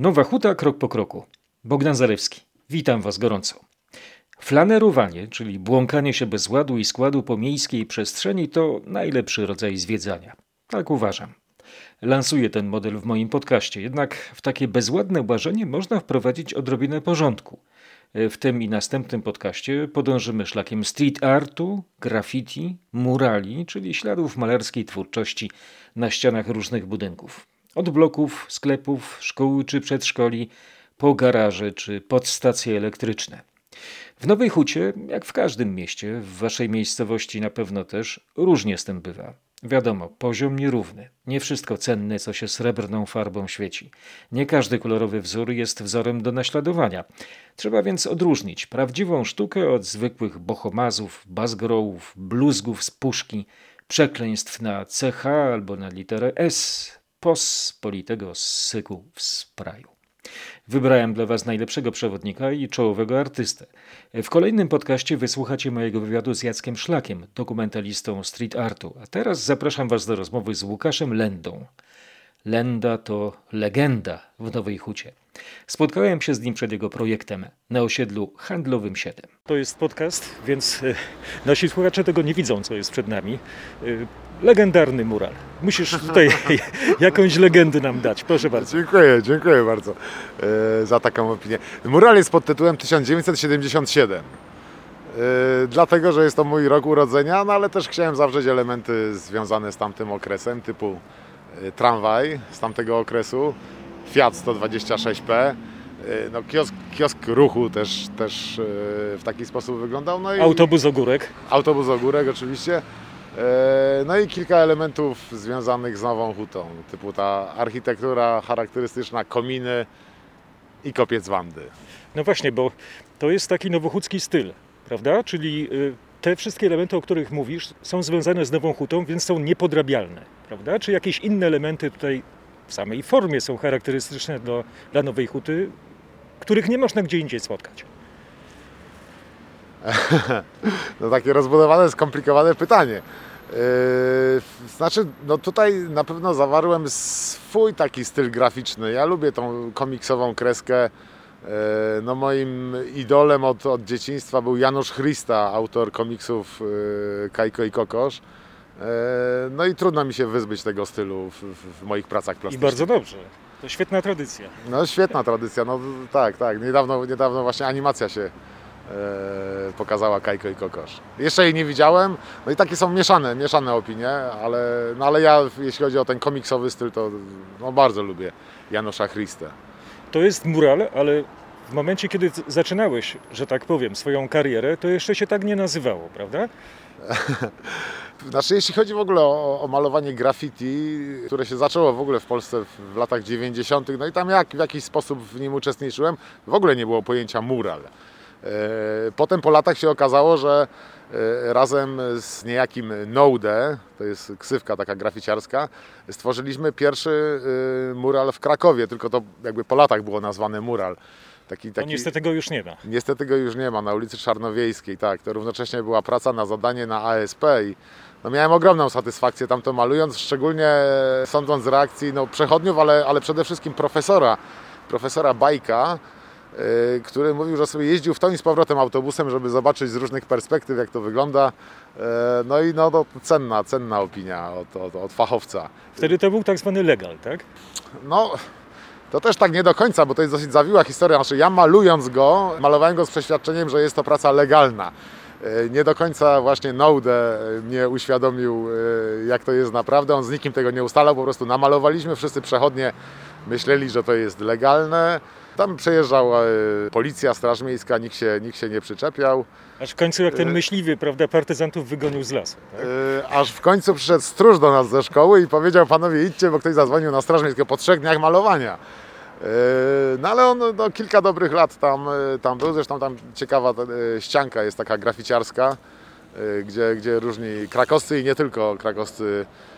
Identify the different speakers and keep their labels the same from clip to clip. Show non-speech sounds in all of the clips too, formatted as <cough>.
Speaker 1: Nowa Huta krok po kroku. Bogdan Zalewski. Witam Was gorąco. Flanerowanie, czyli błąkanie się bez ładu i składu po miejskiej przestrzeni, to najlepszy rodzaj zwiedzania. Tak uważam. Lansuję ten model w moim podcaście, jednak w takie bezładne łażenie można wprowadzić odrobinę porządku. W tym i następnym podcaście podążymy szlakiem street artu, graffiti, murali, czyli śladów malarskiej twórczości na ścianach różnych budynków. Od bloków, sklepów, szkół czy przedszkoli, po garaże czy podstacje elektryczne. W Nowej Hucie, jak w każdym mieście, w waszej miejscowości na pewno też, różnie z tym bywa. Wiadomo, poziom nierówny. Nie wszystko cenne, co się srebrną farbą świeci. Nie każdy kolorowy wzór jest wzorem do naśladowania. Trzeba więc odróżnić prawdziwą sztukę od zwykłych bohomazów, bazgrołów, bluzgów z puszki, przekleństw na CH albo na literę S, pospolitego syku w spraju. Wybrałem dla Was najlepszego przewodnika i czołowego artystę. W kolejnym podcaście wysłuchacie mojego wywiadu z Jackiem Szlakiem, dokumentalistą street artu. A teraz zapraszam Was do rozmowy z Łukaszem Lendą. Lenda to legenda w Nowej Hucie. Spotkałem się z nim przed jego projektem na osiedlu handlowym 7. To jest podcast, więc e, nasi słuchacze tego nie widzą, co jest przed nami. E, legendarny mural. Musisz tutaj <laughs> jakąś legendę nam dać, proszę bardzo.
Speaker 2: Dziękuję, dziękuję bardzo e, za taką opinię. Mural jest pod tytułem 1977. E, dlatego, że jest to mój rok urodzenia, no ale też chciałem zawrzeć elementy związane z tamtym okresem, typu tramwaj z tamtego okresu, Fiat 126P, e, no, kiosk, kiosk ruchu też, też e, w taki sposób wyglądał. No i
Speaker 1: Autobus Ogórek.
Speaker 2: autobus ogórek oczywiście. No i kilka elementów związanych z Nową Hutą, typu ta architektura charakterystyczna, kominy i kopiec Wandy.
Speaker 1: No właśnie, bo to jest taki nowochódzki styl, prawda? Czyli y, te wszystkie elementy, o których mówisz, są związane z Nową Hutą, więc są niepodrabialne, prawda? Czy jakieś inne elementy tutaj w samej formie są charakterystyczne do, dla Nowej Huty, których nie można gdzie indziej spotkać? <laughs>
Speaker 2: No takie rozbudowane, skomplikowane pytanie. Yy, Znaczy, no tutaj na pewno zawarłem swój taki styl graficzny. Ja lubię tą komiksową kreskę. Yy, No moim idolem od, od dzieciństwa był Janusz Chrysta, autor komiksów yy, Kajko i Kokosz. Yy, No i trudno mi się wyzbyć tego stylu w, w, moich pracach
Speaker 1: I
Speaker 2: plastycznych.
Speaker 1: bardzo dobrze. To świetna tradycja.
Speaker 2: No świetna tradycja, no tak, tak. Niedawno, niedawno właśnie animacja się e, pokazała Kajko i Kokosz. Jeszcze jej nie widziałem, no i takie są mieszane, mieszane opinie, ale, no ale ja jeśli chodzi o ten komiksowy styl, to no, bardzo lubię Janusza Christę.
Speaker 1: To jest mural, ale w momencie, kiedy zaczynałeś, że tak powiem, swoją karierę, to jeszcze się tak nie nazywało, prawda? <laughs>
Speaker 2: Znaczy, jeśli chodzi w ogóle o, o malowanie graffiti, które się zaczęło w ogóle w Polsce w, w latach 90., no i tam jak, w jakiś sposób w nim uczestniczyłem, w ogóle nie było pojęcia mural. E, Potem po latach się okazało, że razem z niejakim Noude, to jest ksywka taka graficiarska, stworzyliśmy pierwszy e, mural w Krakowie, tylko to jakby po latach było nazwane mural. Taki,
Speaker 1: No
Speaker 2: taki...
Speaker 1: niestety go już nie ma.
Speaker 2: Niestety go już nie ma na ulicy Czarnowiejskiej, tak. To równocześnie była praca na zadanie na ASP i no miałem ogromną satysfakcję tam to malując, szczególnie sądząc z reakcji no, przechodniów, ale, ale przede wszystkim profesora, profesora Bajka, który mówił, że sobie jeździł w tą i z powrotem autobusem, żeby zobaczyć z różnych perspektyw, jak to wygląda. Yy, no i no, to cenna, cenna opinia od, od, od fachowca.
Speaker 1: Wtedy to był tak zwany legal, tak?
Speaker 2: No, to też tak nie do końca, bo to jest dosyć zawiła historia. Znaczy, ja malując go, malowałem go z przeświadczeniem, że jest to praca legalna. E, Nie do końca właśnie Noude mnie uświadomił, jak to jest naprawdę. On z nikim tego nie ustalał, po prostu namalowaliśmy, wszyscy przechodnie myśleli, że to jest legalne. Tam przejeżdżała e, policja, straż miejska, nikt się, nikt się nie przyczepiał.
Speaker 1: Aż w końcu jak ten
Speaker 2: Y-
Speaker 1: myśliwy, prawda, partyzantów wygonił z lasu. Tak?
Speaker 2: E, Aż w końcu przyszedł stróż do nas ze szkoły i powiedział, panowie idźcie, bo ktoś zadzwonił na straż miejską po trzech dniach malowania. No ale on no, kilka dobrych lat tam, e, tam był, zresztą tam ciekawa e, ścianka jest taka graficiarska, e, gdzie, gdzie różni krakowscy i nie tylko krakowscy e,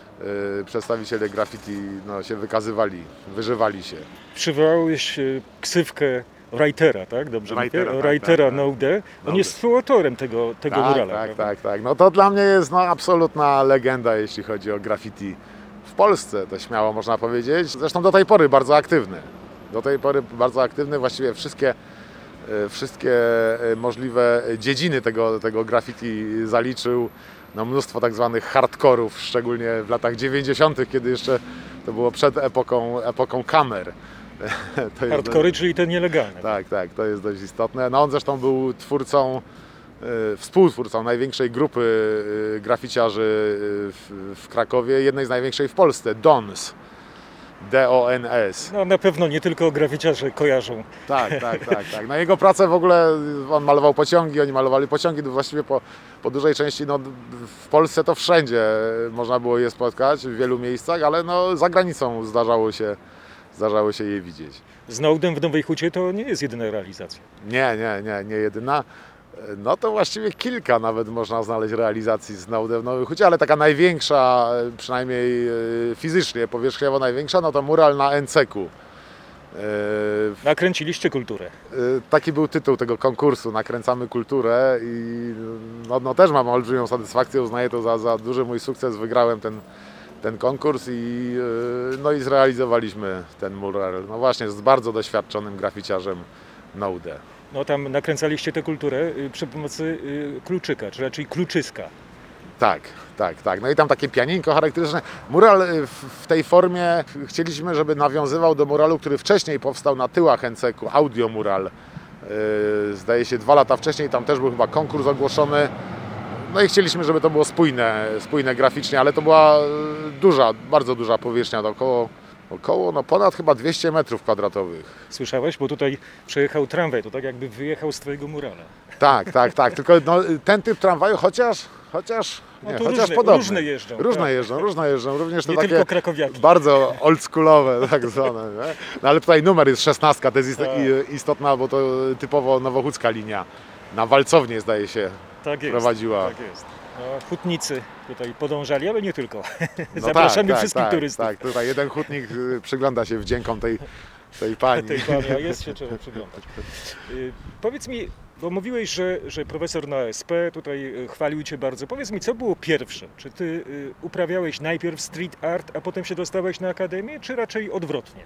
Speaker 2: przedstawiciele graffiti no, się wykazywali, wyżywali się.
Speaker 1: Przywołałeś ksywkę Writera, tak? Dobrze
Speaker 2: Writera,
Speaker 1: mówię?
Speaker 2: tak,
Speaker 1: Writera
Speaker 2: tak, tak.
Speaker 1: Noude. On
Speaker 2: Noude.
Speaker 1: jest współautorem tego, tego
Speaker 2: tak,
Speaker 1: murala.
Speaker 2: tak,
Speaker 1: prawda?
Speaker 2: tak, tak. No to dla mnie jest no, absolutna legenda, jeśli chodzi o graffiti w Polsce, to śmiało można powiedzieć. Zresztą do tej pory bardzo aktywny. Do tej pory bardzo aktywny, właściwie wszystkie, wszystkie e, możliwe dziedziny tego, tego graffiti zaliczył. No, mnóstwo tak zwanych hardkorów, szczególnie w latach 90., kiedy jeszcze to było przed epoką, epoką kamer. <laughs> To
Speaker 1: Hardkory, czyli te nielegalne.
Speaker 2: tak, tak, to jest dość istotne. No on zresztą był twórcą, e, współtwórcą największej grupy e, graficiarzy e, w, w Krakowie, jednej z największej w Polsce, DONS. D-O-N-S.
Speaker 1: No na pewno nie tylko graficiarze kojarzą.
Speaker 2: Tak, tak, tak, tak. No jego pracę w ogóle, on malował pociągi, oni malowali pociągi, właściwie po, po dużej części, no w Polsce to wszędzie można było je spotkać, w wielu miejscach, ale no za granicą zdarzało się, zdarzało się je widzieć.
Speaker 1: Z Noudem w Nowej Hucie to nie jest jedyna realizacja.
Speaker 2: Nie, nie, nie, nie jedyna. No to właściwie kilka nawet można znaleźć realizacji z Nowej Hucie, ale taka największa, e, przynajmniej e, fizycznie, powierzchniowo największa, no to mural na NCK-u. E,
Speaker 1: Nakręciliście kulturę.
Speaker 2: Taki był tytuł tego konkursu, Nakręcamy Kulturę i no, no też mam olbrzymią satysfakcję, uznaję to za, za duży mój sukces, wygrałem ten, ten konkurs i, no i zrealizowaliśmy ten mural, no właśnie z bardzo doświadczonym graficiarzem Naudę.
Speaker 1: No tam nakręcaliście tę kulturę y, przy pomocy y, kluczyka, czy raczej kluczyska.
Speaker 2: Tak, tak, tak. No i tam takie pianinko charakterystyczne. Mural y, w, tej formie chcieliśmy, żeby nawiązywał do muralu, który wcześniej powstał na tyłach NCK-u, audio mural. Yy, Zdaje się dwa lata wcześniej, tam też był chyba konkurs ogłoszony. No i chcieliśmy, żeby to było spójne, spójne graficznie, ale to była duża, bardzo duża powierzchnia, to około, około no ponad chyba 200 metrów kwadratowych.
Speaker 1: Słyszałeś? Bo tutaj przejechał tramwaj, to tak jakby wyjechał z twojego murala.
Speaker 2: Tak, tak, tak. Tylko no, ten typ tramwaju, chociaż, chociaż,
Speaker 1: No
Speaker 2: nie,
Speaker 1: tu
Speaker 2: chociaż
Speaker 1: różne-
Speaker 2: podobny.
Speaker 1: różne jeżdżą,
Speaker 2: Różne
Speaker 1: tak.
Speaker 2: jeżdżą, różne jeżdżą. Również te
Speaker 1: Nie
Speaker 2: takie bardzo oldschoolowe <laughs> tak zwane. Nie? No, ale tutaj numer jest 16, to jest
Speaker 1: Tak.
Speaker 2: istotna, bo to typowo nowochódzka linia. Na Walcownię zdaje się
Speaker 1: Tak jest.
Speaker 2: prowadziła.
Speaker 1: Tak jest. No, hutnicy tutaj podążali, ale nie tylko.
Speaker 2: No <laughs>
Speaker 1: Zapraszamy
Speaker 2: tak,
Speaker 1: wszystkich
Speaker 2: tak,
Speaker 1: turystów.
Speaker 2: Tak, tutaj jeden hutnik y, przygląda się wdziękom tej, tej pani.
Speaker 1: Tej pani, a jest się <laughs> czego przyglądać. Y, powiedz mi, bo mówiłeś, że, że profesor na SP tutaj y, chwalił Cię bardzo. Powiedz mi, co było pierwsze? Czy Ty uprawiałeś najpierw street art, a potem się dostałeś na akademię, czy raczej odwrotnie?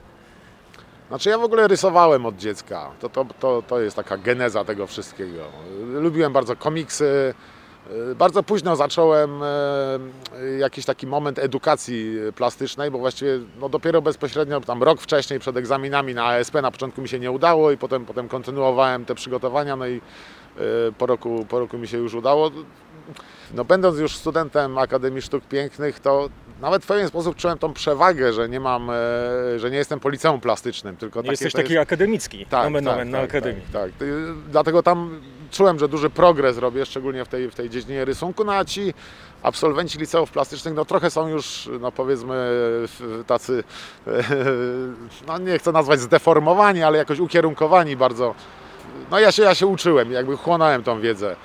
Speaker 2: Znaczy ja w ogóle rysowałem od dziecka. To, to, to, to jest taka geneza tego wszystkiego. Lubiłem bardzo komiksy. Bardzo późno zacząłem e, jakiś taki moment edukacji plastycznej, bo właściwie no dopiero bezpośrednio tam rok wcześniej przed egzaminami na ASP na początku mi się nie udało i potem, potem kontynuowałem te przygotowania, no i e, po roku, po roku mi się już udało. No, będąc już studentem Akademii Sztuk Pięknych, to nawet w pewien sposób czułem tą przewagę, że nie mam, e, że nie jestem policeum plastycznym, tylko
Speaker 1: Nie
Speaker 2: takie
Speaker 1: jesteś taki
Speaker 2: jest-
Speaker 1: akademicki,
Speaker 2: tak,
Speaker 1: nomen
Speaker 2: tak,
Speaker 1: omen, na
Speaker 2: tak,
Speaker 1: akademii.
Speaker 2: Tak, tak. Dlatego tam czułem, że duży progres robię, szczególnie w tej, w tej dziedzinie rysunku, no a ci absolwenci liceów plastycznych, no trochę są już, no powiedzmy, tacy, no nie chcę nazwać zdeformowani, ale jakoś ukierunkowani bardzo. No ja się, ja się uczyłem, jakby chłonąłem tą wiedzę.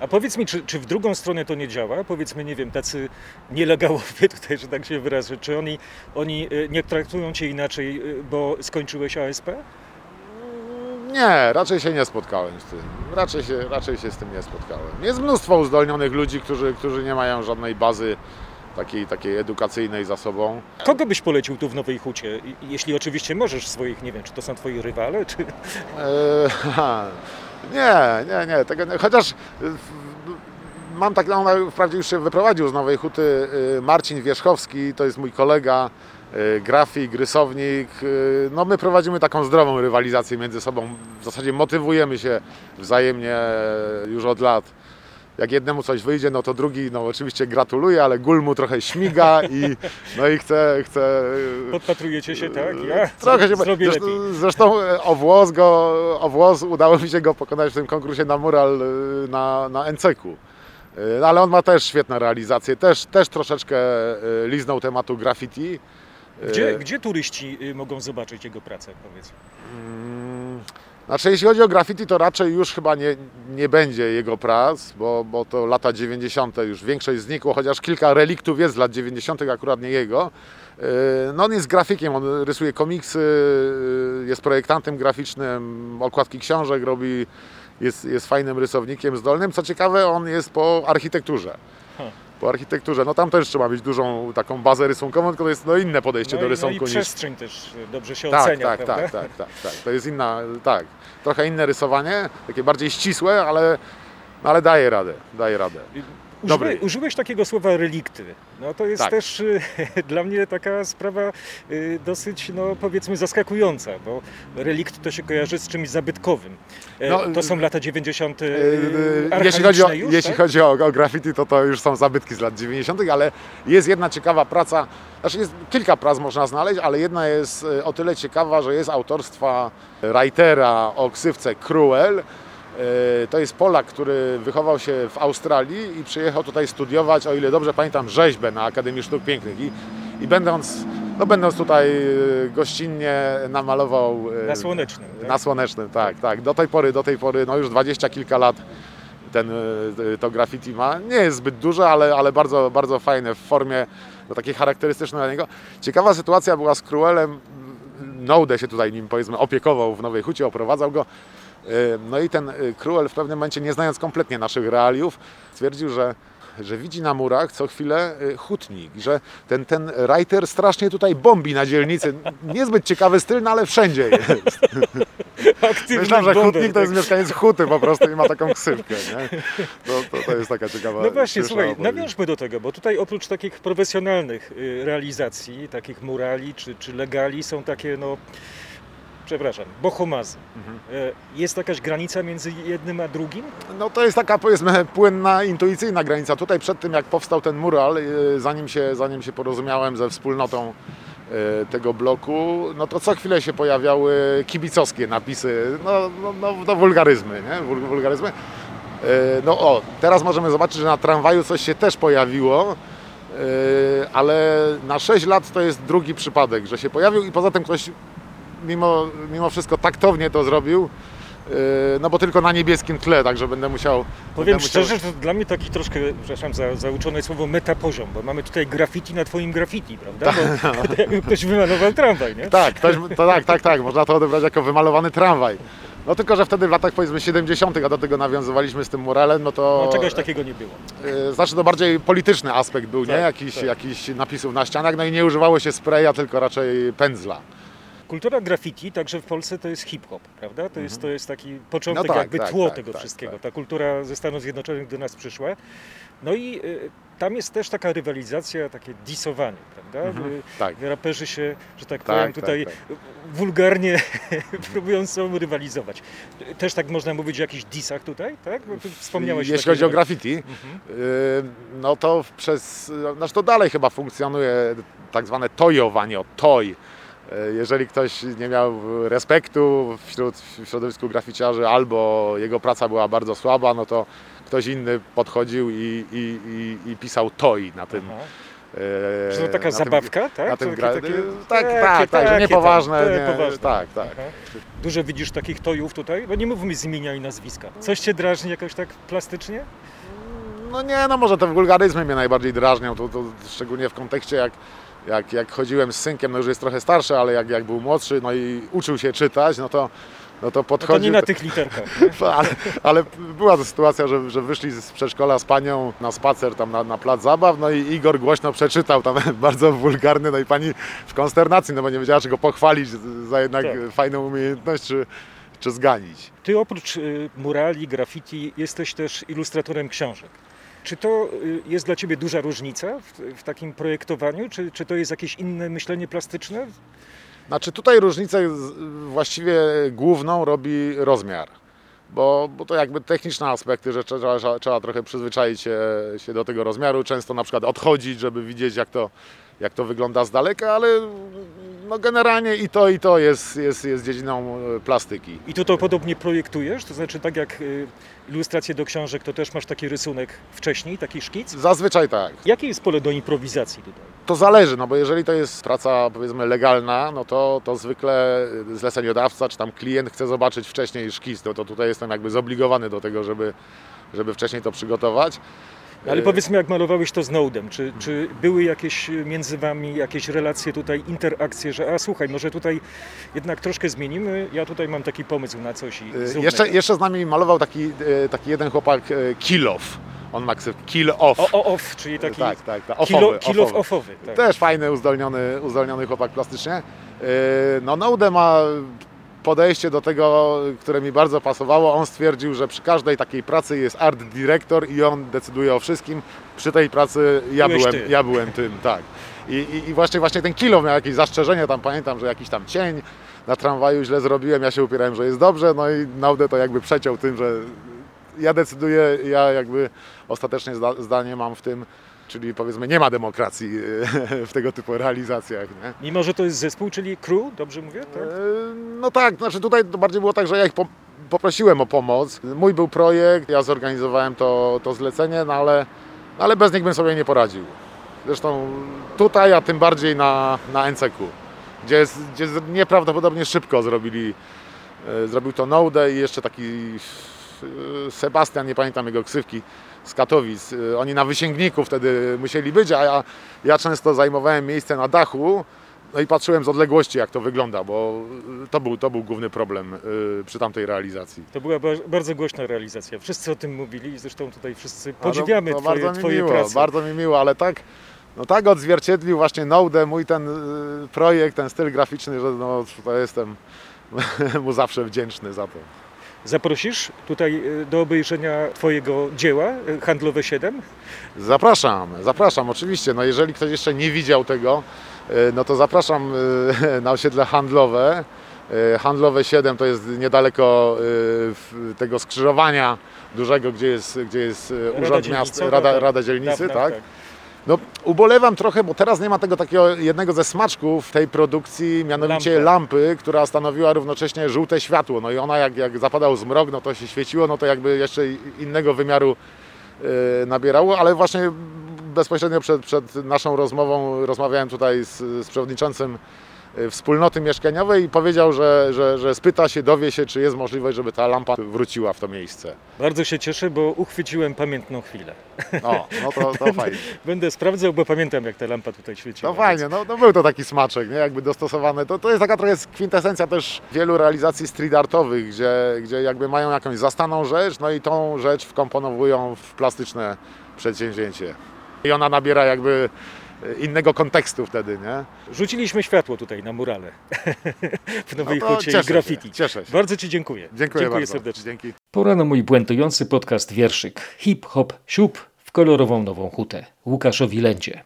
Speaker 1: A powiedz mi, czy, czy w drugą stronę to nie działa? Powiedzmy, nie wiem, tacy nielegałowie <laughs> tutaj, że tak się wyrażę, czy oni, oni y, nie traktują Cię inaczej, y, bo skończyłeś ASP?
Speaker 2: Nie, raczej się nie spotkałem z tym. Raczej się, raczej się z tym nie spotkałem. Jest mnóstwo uzdolnionych ludzi, którzy, którzy nie mają żadnej bazy takiej, takiej edukacyjnej za sobą.
Speaker 1: Kogo byś polecił tu w Nowej Hucie? Jeśli oczywiście możesz swoich, nie wiem, czy to są twoi rywale, czy... <laughs>
Speaker 2: Ha, nie, nie, nie, tego nie. Chociaż y, w- mam tak, on wprawdzie już się wyprowadził z Nowej Huty, y, Marcin Wierzchowski, to jest mój kolega, y, grafik, rysownik. No my prowadzimy taką zdrową rywalizację między sobą. W zasadzie motywujemy się wzajemnie już od lat. Jak jednemu coś wyjdzie, no to drugi, no oczywiście gratuluje, ale gól mu trochę śmiga i no i chce, chce y,
Speaker 1: Podpatrujecie się, tak? Ja <laughs>
Speaker 2: Trochę się
Speaker 1: zrobię
Speaker 2: zresztą,
Speaker 1: lepiej.
Speaker 2: zresztą e, o włos go, o włos udało mi się go pokonać w tym konkursie na mural e, na, na NCK-u. E, Ale on ma też świetne realizacje, też, też troszeczkę liznął tematu graffiti.
Speaker 1: Gdzie, gdzie turyści y, mogą zobaczyć jego pracę, powiedz?
Speaker 2: Znaczy, jeśli chodzi o graffiti, to raczej już chyba nie, nie będzie jego prac, bo, bo to lata 90. już większość znikło, chociaż kilka reliktów jest z lat 90., akurat nie jego. Yy, No on jest grafikiem, on rysuje komiksy, yy, jest projektantem graficznym, okładki książek robi, jest, jest fajnym rysownikiem zdolnym. Co ciekawe, on jest po architekturze. Po architekturze, no tam też trzeba mieć dużą taką bazę rysunkową, tylko to jest no, inne podejście
Speaker 1: No,
Speaker 2: do
Speaker 1: i, no
Speaker 2: rysunku
Speaker 1: i
Speaker 2: niż,
Speaker 1: przestrzeń też y, dobrze się
Speaker 2: tak,
Speaker 1: ocenia,
Speaker 2: tak,
Speaker 1: prawda?
Speaker 2: tak, tak, tak, tak. To jest inna, tak. Trochę inne rysowanie, takie bardziej ścisłe, ale, no, ale daje radę, daje radę.
Speaker 1: Użyłeś, użyłeś takiego słowa relikty. No to jest
Speaker 2: Tak.
Speaker 1: też y, <laughs> dla mnie taka sprawa y, dosyć, no powiedzmy, zaskakująca, bo relikt to się kojarzy z czymś zabytkowym. E,
Speaker 2: No,
Speaker 1: to są lata 90.
Speaker 2: Yy,
Speaker 1: Yy,
Speaker 2: jeśli chodzi, o,
Speaker 1: już,
Speaker 2: jeśli
Speaker 1: tak?
Speaker 2: chodzi o, o graffiti, to to już są zabytki z lat 90., ale jest jedna ciekawa praca, znaczy jest kilka prac można znaleźć, ale jedna jest o tyle ciekawa, że jest autorstwa writera o ksywce Cruel. E, To jest Polak, który wychował się w Australii i przyjechał tutaj studiować, o ile dobrze pamiętam, rzeźbę na Akademii Sztuk Pięknych. I, i będąc, no będąc tutaj e, gościnnie namalował... e,
Speaker 1: Na Słonecznym, tak?
Speaker 2: Na Słonecznym, tak, tak. Do tej pory, do tej pory, no już dwadzieścia kilka lat ten, to graffiti ma. Nie jest zbyt duże, ale, ale bardzo, bardzo fajne w formie no, takiej charakterystycznej dla niego. Ciekawa sytuacja była z Cruelem. Noude się tutaj nim powiedzmy opiekował w Nowej Hucie, oprowadzał go. Y, No i ten y, Cruel w pewnym momencie, nie znając kompletnie naszych realiów, stwierdził, że że widzi na murach co chwilę y, hutnik, że ten, ten writer strasznie tutaj bombi na dzielnicy. Niezbyt ciekawy styl, no ale wszędzie jest. <laughs>
Speaker 1: Aktywny
Speaker 2: Myślałem, że
Speaker 1: bomber,
Speaker 2: hutnik to
Speaker 1: tak.
Speaker 2: jest mieszkaniec huty po prostu i ma taką ksywkę, nie? To, to, to jest taka ciekawa
Speaker 1: No właśnie, słuchaj,
Speaker 2: opowieść.
Speaker 1: nawiążmy do tego, bo tutaj oprócz takich profesjonalnych y, realizacji, takich murali czy, czy legali, są takie, no, przepraszam, bohomazy.
Speaker 2: Mhm.
Speaker 1: E, Jest jakaś granica między jednym a drugim?
Speaker 2: No to jest taka powiedzmy płynna, intuicyjna granica. Tutaj przed tym jak powstał ten mural, y, zanim się, zanim się porozumiałem ze wspólnotą y, tego bloku, no to co chwilę się pojawiały kibicowskie napisy, no, no, no, no wulgaryzmy, nie? Wul, wulgaryzmy. No o, teraz możemy zobaczyć, że na tramwaju coś się też pojawiło, ale na 6 lat to jest drugi przypadek, że się pojawił i poza tym ktoś mimo, mimo wszystko taktownie to zrobił, y, no bo tylko na niebieskim tle, także będę musiał...
Speaker 1: Powiem
Speaker 2: będę musiał-
Speaker 1: szczerze, że to dla mnie taki troszkę, przepraszam za zauczone słowo, metapoziom, bo mamy tutaj graffiti na twoim graffiti, prawda? Bo to <laughs> jakby ktoś wymalował tramwaj, nie?
Speaker 2: Tak, ktoś, to tak, tak, tak, można to odebrać jako wymalowany tramwaj. No tylko, że wtedy w latach powiedzmy 70., a do tego nawiązywaliśmy z tym muralem, no to...
Speaker 1: No, czegoś takiego nie było.
Speaker 2: y, Znaczy to bardziej polityczny aspekt był, nie?
Speaker 1: Tak,
Speaker 2: Jakiś,
Speaker 1: tak.
Speaker 2: jakiś napisów na ścianach, no i nie używało się spraya, tylko raczej pędzla.
Speaker 1: Kultura graffiti także w Polsce to jest hip-hop, prawda? To jest, to jest taki początek,
Speaker 2: No tak,
Speaker 1: jakby
Speaker 2: tak,
Speaker 1: tło
Speaker 2: tak,
Speaker 1: tego
Speaker 2: tak,
Speaker 1: wszystkiego.
Speaker 2: tak.
Speaker 1: Ta kultura ze Stanów Zjednoczonych do nas przyszła. No i y, tam jest też taka rywalizacja, takie disowanie, prawda? Y,
Speaker 2: tak.
Speaker 1: Raperzy się, że tak,
Speaker 2: Tak,
Speaker 1: powiem, tutaj wulgarnie <laughs> <laughs> próbują sobą rywalizować. Też tak można mówić o jakichś disach tutaj, tak? Bo ty wspomniałeś
Speaker 2: Jeśli chodzi o graffiti,
Speaker 1: Mhm.
Speaker 2: y, no to przez, znaczy to dalej chyba funkcjonuje tak zwane tojowanie, o toj. Y, Jeżeli ktoś nie miał respektu wśród w środowisku graficiarzy albo jego praca była bardzo słaba, no to ktoś inny podchodził i, i, i, i pisał toj na tym.
Speaker 1: Aha.
Speaker 2: y,
Speaker 1: Że to taka
Speaker 2: na tym-
Speaker 1: zabawka, tak?
Speaker 2: Na tym gra...
Speaker 1: takie- takie-
Speaker 2: tak,
Speaker 1: takie-
Speaker 2: tak, tak,
Speaker 1: takie
Speaker 2: niepoważne.
Speaker 1: tam,
Speaker 2: Nie,
Speaker 1: poważne.
Speaker 2: tak, tak.
Speaker 1: Aha. Dużo widzisz takich tojów tutaj? Bo nie mówmy z imienia i nazwiska. Coś cię drażni jakoś tak plastycznie?
Speaker 2: No nie, no może te wulgaryzmy mnie najbardziej drażnią, to, to szczególnie w kontekście jak, jak, jak chodziłem z synkiem, no już jest trochę starszy, ale jak, jak był młodszy, no i uczył się czytać, no to, no to
Speaker 1: No to
Speaker 2: podchodził...
Speaker 1: nie na tych literkach. <laughs>
Speaker 2: Ale, ale była to sytuacja, że, że wyszli z przedszkola z panią na spacer tam na, na plac zabaw, no i Igor głośno przeczytał tam <laughs> bardzo wulgarny, no i pani w konsternacji, no bo nie wiedziała, czy go pochwalić za jednak
Speaker 1: Tak.
Speaker 2: fajną umiejętność, czy, czy zganić.
Speaker 1: Ty oprócz y, murali, graffiti jesteś też ilustratorem książek. Czy to y, jest dla Ciebie duża różnica w, w takim projektowaniu? Czy, czy to jest jakieś inne myślenie plastyczne?
Speaker 2: Znaczy tutaj różnicę właściwie główną robi rozmiar. Bo, bo to jakby techniczne aspekty, że trzeba, trzeba trochę przyzwyczaić się, się do tego rozmiaru, często na przykład odchodzić, żeby widzieć jak to, jak to wygląda z daleka, ale no generalnie i to i to jest, jest, jest dziedziną e, plastyki.
Speaker 1: I ty to podobnie projektujesz? To znaczy tak jak y, ilustracje do książek, to też masz taki rysunek wcześniej, taki szkic?
Speaker 2: Zazwyczaj tak.
Speaker 1: Jakie jest pole do improwizacji tutaj?
Speaker 2: To zależy, no bo jeżeli to jest praca powiedzmy legalna, no to, to zwykle zleceniodawca czy tam klient chce zobaczyć wcześniej szkic, no to tutaj jestem jakby zobligowany do tego, żeby, żeby wcześniej to przygotować.
Speaker 1: Ale
Speaker 2: E,
Speaker 1: powiedzmy, jak malowałeś to z Nodem, czy, czy były jakieś między wami jakieś relacje tutaj, interakcje, że a słuchaj, może tutaj jednak troszkę zmienimy, ja tutaj mam taki pomysł na coś i
Speaker 2: E,
Speaker 1: zróbmy
Speaker 2: Jeszcze,
Speaker 1: to.
Speaker 2: jeszcze z nami malował taki, e, taki jeden chłopak Kill Off. On ma ksywkę Kill Off.
Speaker 1: O, o, off, czyli taki
Speaker 2: tak, tak, tak. Offowy,
Speaker 1: kilo
Speaker 2: offowy.
Speaker 1: offowy. Tak.
Speaker 2: Też fajny, uzdolniony, uzdolniony chłopak plastycznie. No Noude ma podejście do tego, które mi bardzo pasowało. On stwierdził, że przy każdej takiej pracy jest art dyrektor i on decyduje o wszystkim. Przy tej pracy ja
Speaker 1: Byłeś
Speaker 2: byłem,
Speaker 1: ty.
Speaker 2: ja byłem tym, <laughs> tak. I, i, I właśnie właśnie ten kilo miał jakieś zastrzeżenie, tam pamiętam, że jakiś tam cień na tramwaju źle zrobiłem, ja się upierałem, że jest dobrze, no i Naudę to jakby przeciął tym, że ja decyduję, ja jakby ostatecznie zda, zdanie mam w tym, czyli powiedzmy nie ma demokracji <laughs> w tego typu realizacjach. Nie?
Speaker 1: Mimo, że to jest zespół, czyli crew, dobrze mówię? Tak?
Speaker 2: E, No tak, znaczy tutaj to bardziej było tak, że ja ich po, poprosiłem o pomoc. Mój był projekt, ja zorganizowałem to, to zlecenie, no ale, no ale bez nich bym sobie nie poradził. Zresztą tutaj, a tym bardziej na, na NCQ, gdzie, gdzie nieprawdopodobnie szybko zrobili, e, zrobił to Noude i jeszcze taki e, Sebastian, nie pamiętam jego ksywki, z Katowic. E, Oni na wysięgniku wtedy musieli być, a ja, ja często zajmowałem miejsce na dachu, no i patrzyłem z odległości, jak to wygląda, bo y, to był, to był główny problem y, przy tamtej realizacji.
Speaker 1: To była ba- bardzo głośna realizacja. Wszyscy o tym mówili i zresztą tutaj wszyscy
Speaker 2: no,
Speaker 1: podziwiamy
Speaker 2: to
Speaker 1: twoje,
Speaker 2: bardzo mi
Speaker 1: twoje
Speaker 2: miło,
Speaker 1: prace.
Speaker 2: Bardzo mi miło, ale tak, no tak odzwierciedlił właśnie Noude, mój ten y, projekt, ten styl graficzny, że no, jestem <laughs> mu zawsze wdzięczny za to.
Speaker 1: Zaprosisz tutaj y, do obejrzenia twojego dzieła, y, Handlowe 7?
Speaker 2: Zapraszam, zapraszam oczywiście. No jeżeli ktoś jeszcze nie widział tego, y, no to zapraszam <laughs> na osiedle handlowe. Handlowe 7 to jest niedaleko tego skrzyżowania dużego, gdzie jest, gdzie jest
Speaker 1: Rada
Speaker 2: Urząd
Speaker 1: Dzielnicy,
Speaker 2: Miasta,
Speaker 1: tak,
Speaker 2: Rada,
Speaker 1: tak.
Speaker 2: Rada Dzielnicy,
Speaker 1: Dawna,
Speaker 2: tak? No, ubolewam trochę, bo teraz nie ma tego takiego jednego ze smaczków tej produkcji, mianowicie
Speaker 1: Lampę.
Speaker 2: lampy, która stanowiła równocześnie żółte światło. No i ona jak, jak zapadał zmrok, no to się świeciło, no to jakby jeszcze innego wymiaru e, nabierało, ale właśnie bezpośrednio przed, przed naszą rozmową rozmawiałem tutaj z, z przewodniczącym wspólnoty mieszkaniowej i powiedział, że, że, że spyta się, dowie się, czy jest możliwość, żeby ta lampa wróciła w to miejsce.
Speaker 1: Bardzo się cieszę, bo uchwyciłem pamiętną chwilę.
Speaker 2: O, no to, to <laughs> fajnie.
Speaker 1: Będę sprawdzał, bo pamiętam jak ta lampa tutaj świeciła.
Speaker 2: No fajnie, no, no był to taki smaczek, nie? jakby dostosowany. To, to jest taka trochę kwintesencja też wielu realizacji street artowych, gdzie, gdzie jakby mają jakąś zastaną rzecz, no i tą rzecz wkomponowują w plastyczne przedsięwzięcie. I ona nabiera jakby innego kontekstu wtedy, nie?
Speaker 1: Rzuciliśmy światło tutaj na murale <laughs> w Nowej
Speaker 2: No
Speaker 1: Hucie i
Speaker 2: cieszę się,
Speaker 1: graffiti.
Speaker 2: cieszę się.
Speaker 1: Bardzo Ci dziękuję.
Speaker 2: Dziękuję, bardzo.
Speaker 1: serdecznie.
Speaker 2: Dzięki.
Speaker 1: Pora na mój błędujący podcast wierszyk Hip Hop Siup w kolorową Nową Hutę. Łukaszowi Lędzie.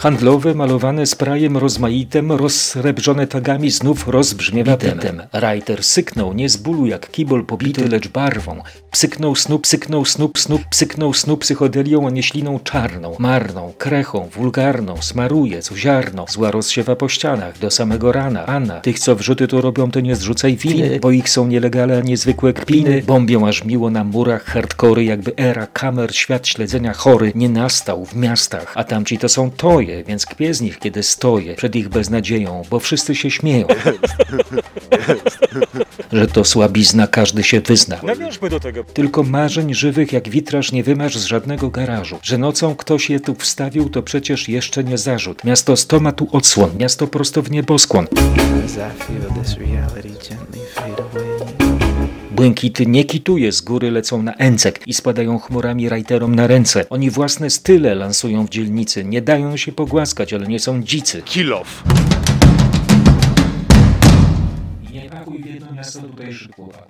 Speaker 1: Handlowe, malowane sprajem rozmaitem, rozsrebrzone tagami, znów rozbrzmiewa bitem. Writer syknął, nie z bólu jak kibol pobity, lecz barwą. Psyknął snup, psyknął snup, snup, psyknął snup psychodelią, a nie śliną czarną, marną, krechą, wulgarną, smaruje, zuziarną. Zła rozsiewa po ścianach, do samego rana. Anna, tych co wrzuty tu robią, to nie zrzucaj winy, bo ich są nielegalne, a niezwykłe kpiny. Bombią aż miło na murach hardkory, jakby era kamer, świat śledzenia chory nie nastał w miastach, a tamci to są toje, więc kpię z nich, kiedy stoję przed ich beznadzieją, bo wszyscy się śmieją. Że to słabizna, każdy się wyzna.
Speaker 3: Nawiążmy do tego.
Speaker 1: Tylko marzeń żywych jak witraż nie wymasz z żadnego garażu. Że nocą ktoś je tu wstawił, to przecież jeszcze nie zarzut. Miasto sto ma tu odsłon, miasto prosto w nieboskłon. Błękity nie kituje, z góry lecą na encek i spadają chmurami rajterom na ręce. Oni własne style lansują w dzielnicy, nie dają się pogłaskać, ale nie są dzicy.
Speaker 2: Kill off.
Speaker 1: I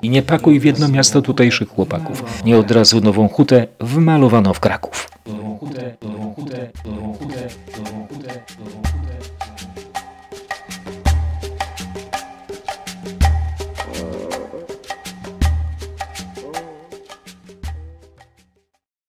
Speaker 1: I nie pakuj w jedno miasto tutejszych chłopaków. Nie od razu nową hutę wmalowano w Kraków. Nową hutę, nową hutę, nową hutę, nową hutę, nową hutę.